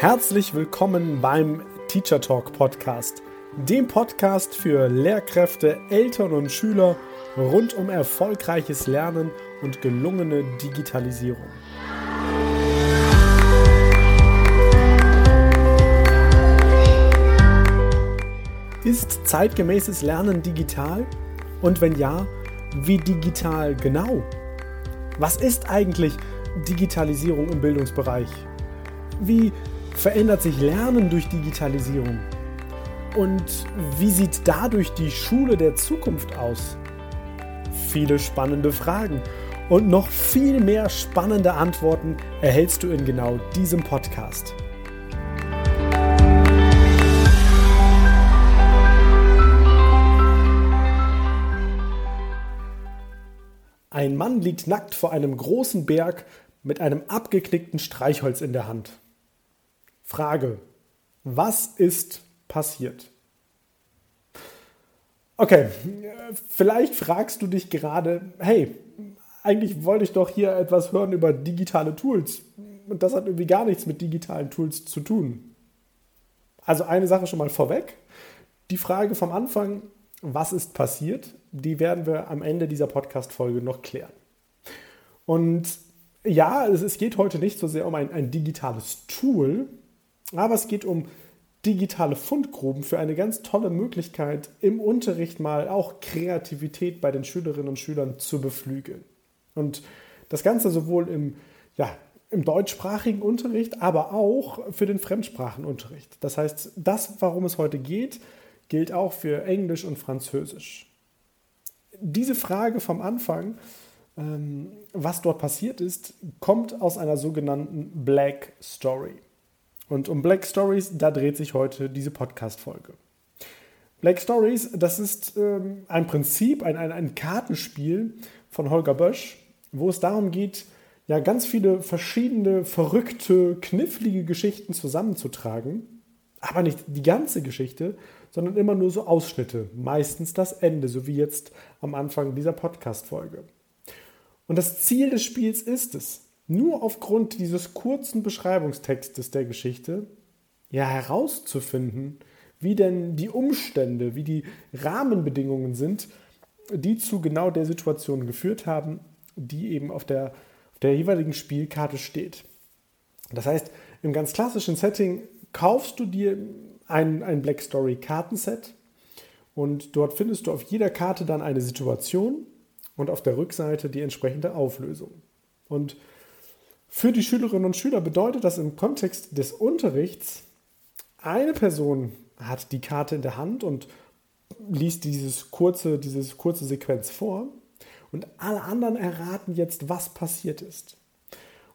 Herzlich willkommen beim Teacher Talk Podcast, dem Podcast für Lehrkräfte, Eltern und Schüler rund um erfolgreiches Lernen und gelungene Digitalisierung. Ist zeitgemäßes Lernen digital? Und wenn ja, wie digital genau? Was ist eigentlich Digitalisierung im Bildungsbereich? Wie verändert sich Lernen durch Digitalisierung? Und wie sieht dadurch die Schule der Zukunft aus? Viele spannende Fragen und noch viel mehr spannende Antworten erhältst du in genau diesem Podcast. Ein Mann liegt nackt vor einem großen Berg mit einem abgeknickten Streichholz in der Hand. Frage, was ist passiert? Okay, vielleicht fragst du dich gerade, hey, eigentlich wollte ich doch hier etwas hören über digitale Tools. Und das hat irgendwie gar nichts mit digitalen Tools zu tun. Also eine Sache schon mal vorweg. Die Frage vom Anfang, was ist passiert, die werden wir am Ende dieser Podcast-Folge noch klären. Und ja, es, geht heute nicht so sehr um ein, ein digitales Tool, aber es geht um digitale Fundgruben für eine ganz tolle Möglichkeit, im Unterricht mal auch Kreativität bei den Schülerinnen und Schülern zu beflügeln. Und das Ganze sowohl im, ja, im deutschsprachigen Unterricht, aber auch für den Fremdsprachenunterricht. Das heißt, das, warum es heute geht, gilt auch für Englisch und Französisch. Diese Frage vom Anfang, ähm, was dort passiert ist, kommt aus einer sogenannten Black Story. Und um Black Stories, da dreht sich heute diese Podcast-Folge. Black Stories, das ist ähm, ein Prinzip, ein, ein, ein Kartenspiel von Holger Bösch, wo es darum geht, ja, ganz viele verschiedene, verrückte, knifflige Geschichten zusammenzutragen, aber nicht die ganze Geschichte, sondern immer nur so Ausschnitte, meistens das Ende, so wie jetzt am Anfang dieser Podcast-Folge. Und das Ziel des Spiels ist es, nur aufgrund dieses kurzen Beschreibungstextes der Geschichte ja herauszufinden, wie denn die Umstände, wie die Rahmenbedingungen sind, die zu genau der Situation geführt haben, die eben auf der, auf der jeweiligen Spielkarte steht. Das heißt, im ganz klassischen Setting kaufst du dir ein, ein Black Story Kartenset und dort findest du auf jeder Karte dann eine Situation und auf der Rückseite die entsprechende Auflösung. Und für die Schülerinnen und Schüler bedeutet das im Kontext des Unterrichts, eine Person hat die Karte in der Hand und liest dieses kurze, diese kurze Sequenz vor und alle anderen erraten jetzt, was passiert ist.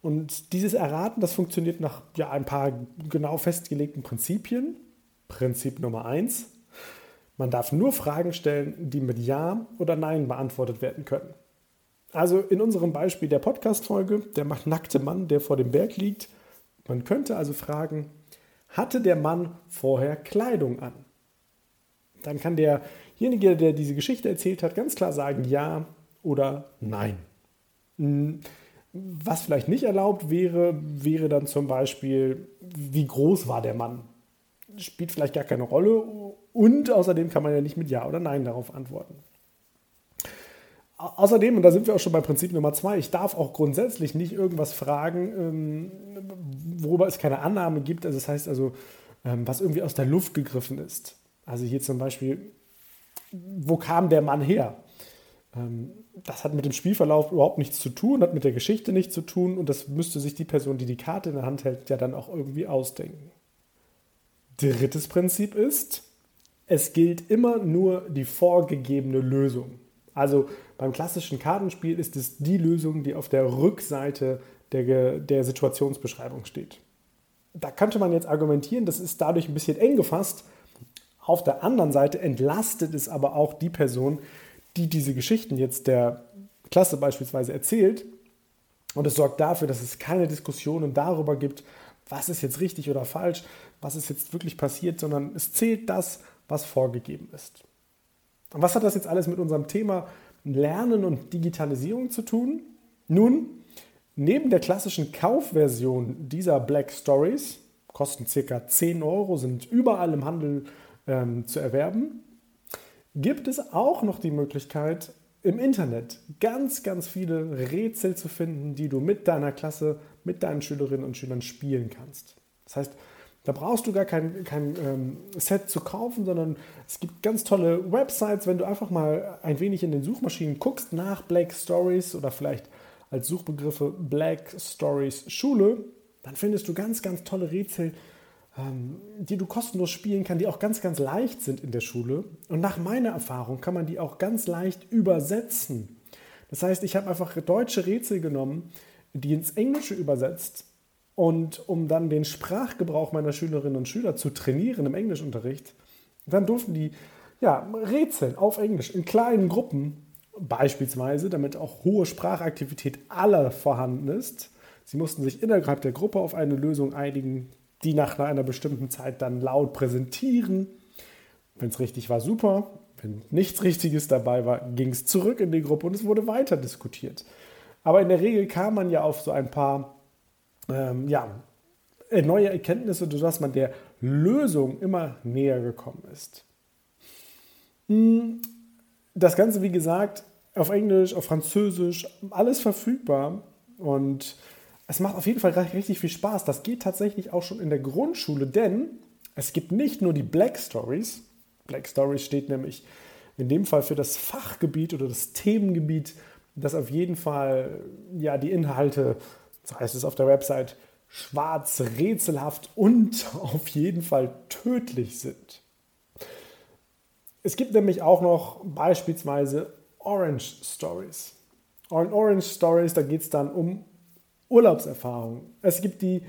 Und dieses Erraten, das funktioniert nach ja, ein paar genau festgelegten Prinzipien. Prinzip Nummer eins: Man darf nur Fragen stellen, die mit Ja oder Nein beantwortet werden können. Also in unserem Beispiel der Podcast-Folge, der macht nackte Mann, der vor dem Berg liegt. Man könnte also fragen, hatte der Mann vorher Kleidung an? Dann kann derjenige, der diese Geschichte erzählt hat, ganz klar sagen ja oder nein. Hm, was vielleicht nicht erlaubt wäre, wäre dann zum Beispiel, wie groß war der Mann? Spielt vielleicht gar keine Rolle und außerdem kann man ja nicht mit Ja oder Nein darauf antworten. Außerdem, und da sind wir auch schon bei Prinzip Nummer zwei, ich darf auch grundsätzlich nicht irgendwas fragen, ähm, worüber es keine Annahme gibt. Also das heißt also, ähm, was irgendwie aus der Luft gegriffen ist. Also hier zum Beispiel, wo kam der Mann her? Ähm, das hat mit dem Spielverlauf überhaupt nichts zu tun, hat mit der Geschichte nichts zu tun und das müsste sich die Person, die die Karte in der Hand hält, ja dann auch irgendwie ausdenken. Drittes Prinzip ist, es gilt immer nur die vorgegebene Lösung. Also beim klassischen Kartenspiel ist es die Lösung, die auf der Rückseite der, der Situationsbeschreibung steht. Da könnte man jetzt argumentieren, das ist dadurch ein bisschen eng gefasst. Auf der anderen Seite entlastet es aber auch die Person, die diese Geschichten jetzt der Klasse beispielsweise erzählt. Und es sorgt dafür, dass es keine Diskussionen darüber gibt, was ist jetzt richtig oder falsch, was ist jetzt wirklich passiert, sondern es zählt das, was vorgegeben ist. Und was hat das jetzt alles mit unserem Thema Lernen und Digitalisierung zu tun? Nun, neben der klassischen Kaufversion dieser Black Stories kosten circa 10 Euro, sind überall im Handel ähm, zu erwerben. Gibt es auch noch die Möglichkeit, im Internet ganz, ganz viele Rätsel zu finden, die du mit deiner Klasse, mit deinen Schülerinnen und Schülern spielen kannst. Das heißt, da brauchst du gar kein, kein ähm, Set zu kaufen, sondern es gibt ganz tolle Websites, wenn du einfach mal ein wenig in den Suchmaschinen guckst nach Black Stories oder vielleicht als Suchbegriffe Black Stories Schule, dann findest du ganz, ganz tolle Rätsel, ähm, die du kostenlos spielen kannst, die auch ganz, ganz leicht sind in der Schule. Und nach meiner Erfahrung kann man die auch ganz leicht übersetzen. Das heißt, ich habe einfach deutsche Rätsel genommen, die ins Englische übersetzt und um dann den Sprachgebrauch meiner Schülerinnen und Schüler zu trainieren im Englischunterricht, dann durften die ja, rätseln auf Englisch in kleinen Gruppen, beispielsweise, damit auch hohe Sprachaktivität aller vorhanden ist. Sie mussten sich innerhalb der Gruppe auf eine Lösung einigen, die nach einer bestimmten Zeit dann laut präsentieren. Wenn es richtig war, super. Wenn nichts Richtiges dabei war, ging es zurück in die Gruppe und es wurde weiter diskutiert. Aber in der Regel kam man ja auf so ein paar ähm, ja, äh, neue Erkenntnisse, sodass man der Lösung immer näher gekommen ist. Hm, das Ganze, wie gesagt, auf Englisch, auf Französisch, alles verfügbar und es macht auf jeden Fall richtig viel Spaß. Das geht tatsächlich auch schon in der Grundschule, denn es gibt nicht nur die Black Stories. Black Stories steht nämlich in dem Fall für das Fachgebiet oder das Themengebiet, das auf jeden Fall ja die Inhalte so heißt es auf der Website, schwarz, rätselhaft und auf jeden Fall tödlich sind. Es gibt nämlich auch noch beispielsweise Orange Stories. Und Orange Stories, da geht es dann um Urlaubserfahrungen. Es gibt die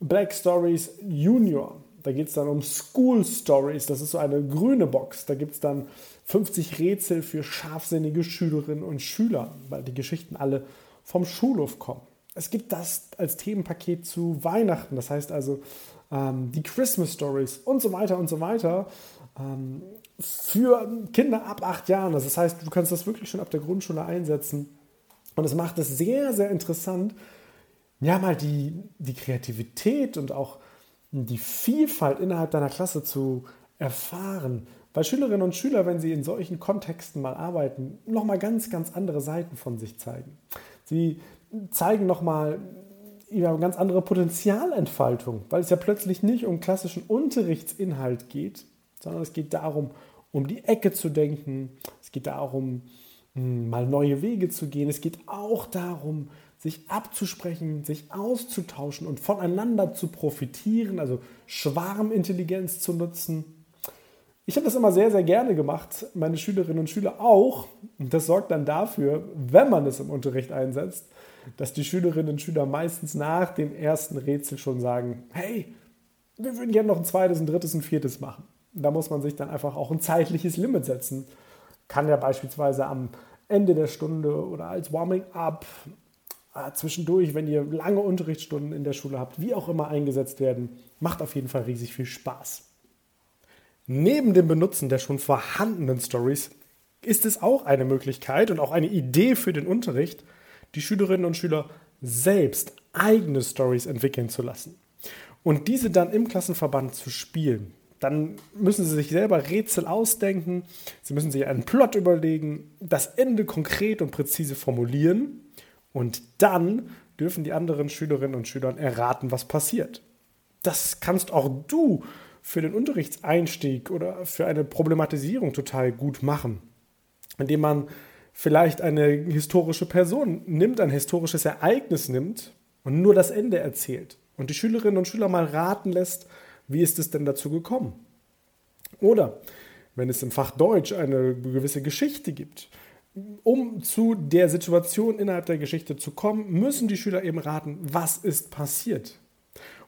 Black Stories Junior. Da geht es dann um School Stories. Das ist so eine grüne Box. Da gibt es dann 50 Rätsel für scharfsinnige Schülerinnen und Schüler, weil die Geschichten alle vom Schulhof kommen es gibt das als Themenpaket zu Weihnachten. Das heißt also ähm, die Christmas Stories und so weiter und so weiter. Ähm, für Kinder ab acht Jahren. Das heißt, du kannst das wirklich schon ab der Grundschule einsetzen. Und es macht es sehr, sehr interessant, ja, mal die, die Kreativität und auch die Vielfalt innerhalb deiner Klasse zu erfahren. Weil Schülerinnen und Schüler, wenn sie in solchen Kontexten mal arbeiten, nochmal ganz, ganz andere Seiten von sich zeigen. Sie zeigen nochmal eine ganz andere Potenzialentfaltung, weil es ja plötzlich nicht um klassischen Unterrichtsinhalt geht, sondern es geht darum, um die Ecke zu denken, es geht darum, hm, mal neue Wege zu gehen, es geht auch darum, sich abzusprechen, sich auszutauschen und voneinander zu profitieren, also Schwarmintelligenz zu nutzen. Ich habe das immer sehr, sehr gerne gemacht, meine Schülerinnen und Schüler auch. Und das sorgt dann dafür, wenn man es im Unterricht einsetzt, dass die Schülerinnen und Schüler meistens nach dem ersten Rätsel schon sagen, hey, wir würden gerne noch ein zweites, ein drittes, ein viertes machen. Da muss man sich dann einfach auch ein zeitliches Limit setzen. Kann ja beispielsweise am Ende der Stunde oder als Warming-up äh, zwischendurch, wenn ihr lange Unterrichtsstunden in der Schule habt, wie auch immer eingesetzt werden. Macht auf jeden Fall riesig viel Spaß. Neben dem Benutzen der schon vorhandenen Stories ist es auch eine Möglichkeit und auch eine Idee für den Unterricht, die Schülerinnen und Schüler selbst eigene Stories entwickeln zu lassen und diese dann im Klassenverband zu spielen. Dann müssen sie sich selber Rätsel ausdenken, sie müssen sich einen Plot überlegen, das Ende konkret und präzise formulieren und dann dürfen die anderen Schülerinnen und Schüler erraten, was passiert. Das kannst auch du für den Unterrichtseinstieg oder für eine Problematisierung total gut machen, indem man vielleicht eine historische Person nimmt, ein historisches Ereignis nimmt und nur das Ende erzählt und die Schülerinnen und Schüler mal raten lässt, wie ist es denn dazu gekommen? Oder wenn es im Fach Deutsch eine gewisse Geschichte gibt, um zu der Situation innerhalb der Geschichte zu kommen, müssen die Schüler eben raten, was ist passiert.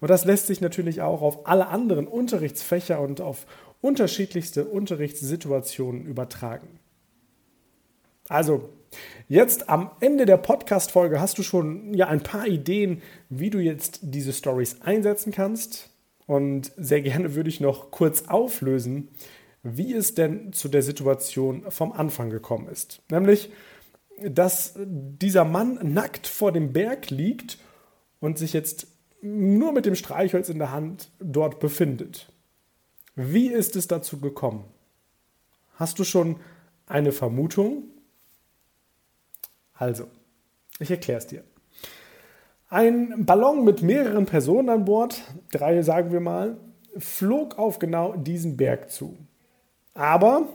Und das lässt sich natürlich auch auf alle anderen Unterrichtsfächer und auf unterschiedlichste Unterrichtssituationen übertragen. Also, jetzt am Ende der Podcast-Folge hast du schon ja ein paar Ideen, wie du jetzt diese Stories einsetzen kannst. Und sehr gerne würde ich noch kurz auflösen, wie es denn zu der Situation vom Anfang gekommen ist. Nämlich, dass dieser Mann nackt vor dem Berg liegt und sich jetzt nur mit dem Streichholz in der Hand dort befindet. Wie ist es dazu gekommen? Hast du schon eine Vermutung? Also, ich erkläre es dir. Ein Ballon mit mehreren Personen an Bord, drei sagen wir mal, flog auf genau diesen Berg zu. Aber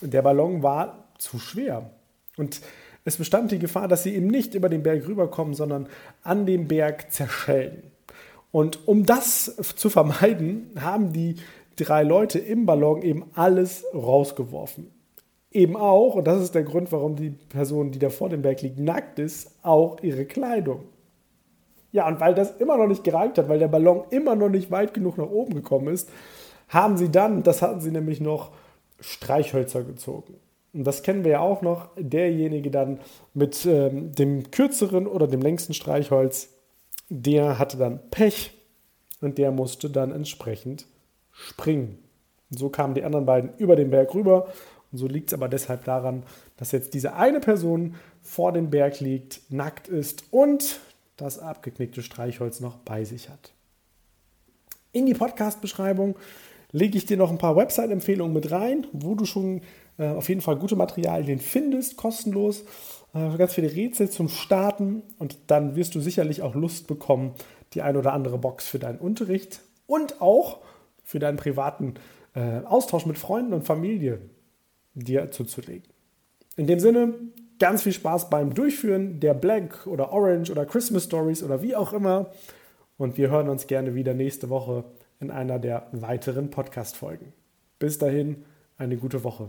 der Ballon war zu schwer. Und es bestand die Gefahr, dass sie eben nicht über den Berg rüberkommen, sondern an dem Berg zerschellen. Und um das zu vermeiden, haben die drei Leute im Ballon eben alles rausgeworfen. Eben auch, und das ist der Grund, warum die Person, die da vor dem Berg liegt, nackt ist, auch ihre Kleidung. Ja, und weil das immer noch nicht gereicht hat, weil der Ballon immer noch nicht weit genug nach oben gekommen ist, haben sie dann, das hatten sie nämlich noch, Streichhölzer gezogen. Und das kennen wir ja auch noch, derjenige dann mit ähm, dem kürzeren oder dem längsten Streichholz, der hatte dann Pech und der musste dann entsprechend springen. Und so kamen die anderen beiden über den Berg rüber. Und so liegt es aber deshalb daran, dass jetzt diese eine Person vor dem Berg liegt, nackt ist und das abgeknickte Streichholz noch bei sich hat. In die Podcast-Beschreibung lege ich dir noch ein paar Website-Empfehlungen mit rein, wo du schon äh, auf jeden Fall gute Materialien findest, kostenlos. Äh, ganz viele Rätsel zum Starten und dann wirst du sicherlich auch Lust bekommen, die ein oder andere Box für deinen Unterricht und auch für deinen privaten äh, Austausch mit Freunden und Familie dir zuzulegen. In dem Sinne, ganz viel Spaß beim Durchführen der Black oder Orange oder Christmas Stories oder wie auch immer. Und wir hören uns gerne wieder nächste Woche in einer der weiteren Podcast-Folgen. Bis dahin, eine gute Woche.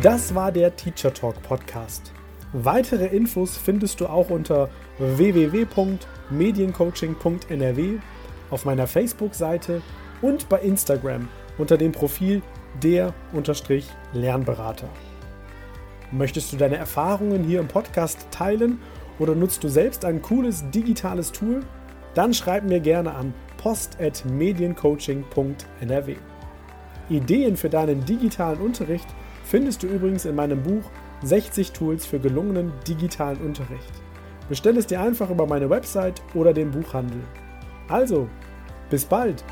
Das war der Teacher Talk Podcast. Weitere Infos findest du auch unter www.mediencoaching.nrw auf meiner Facebook-Seite und bei Instagram unter dem Profil der-lernberater. Möchtest du deine Erfahrungen hier im Podcast teilen oder nutzt du selbst ein cooles digitales Tool? Dann schreib mir gerne an post.mediencoaching.nrw. Ideen für deinen digitalen Unterricht – findest du übrigens in meinem Buch 60 Tools für gelungenen digitalen Unterricht. Bestell es dir einfach über meine Website oder den Buchhandel. Also, bis bald!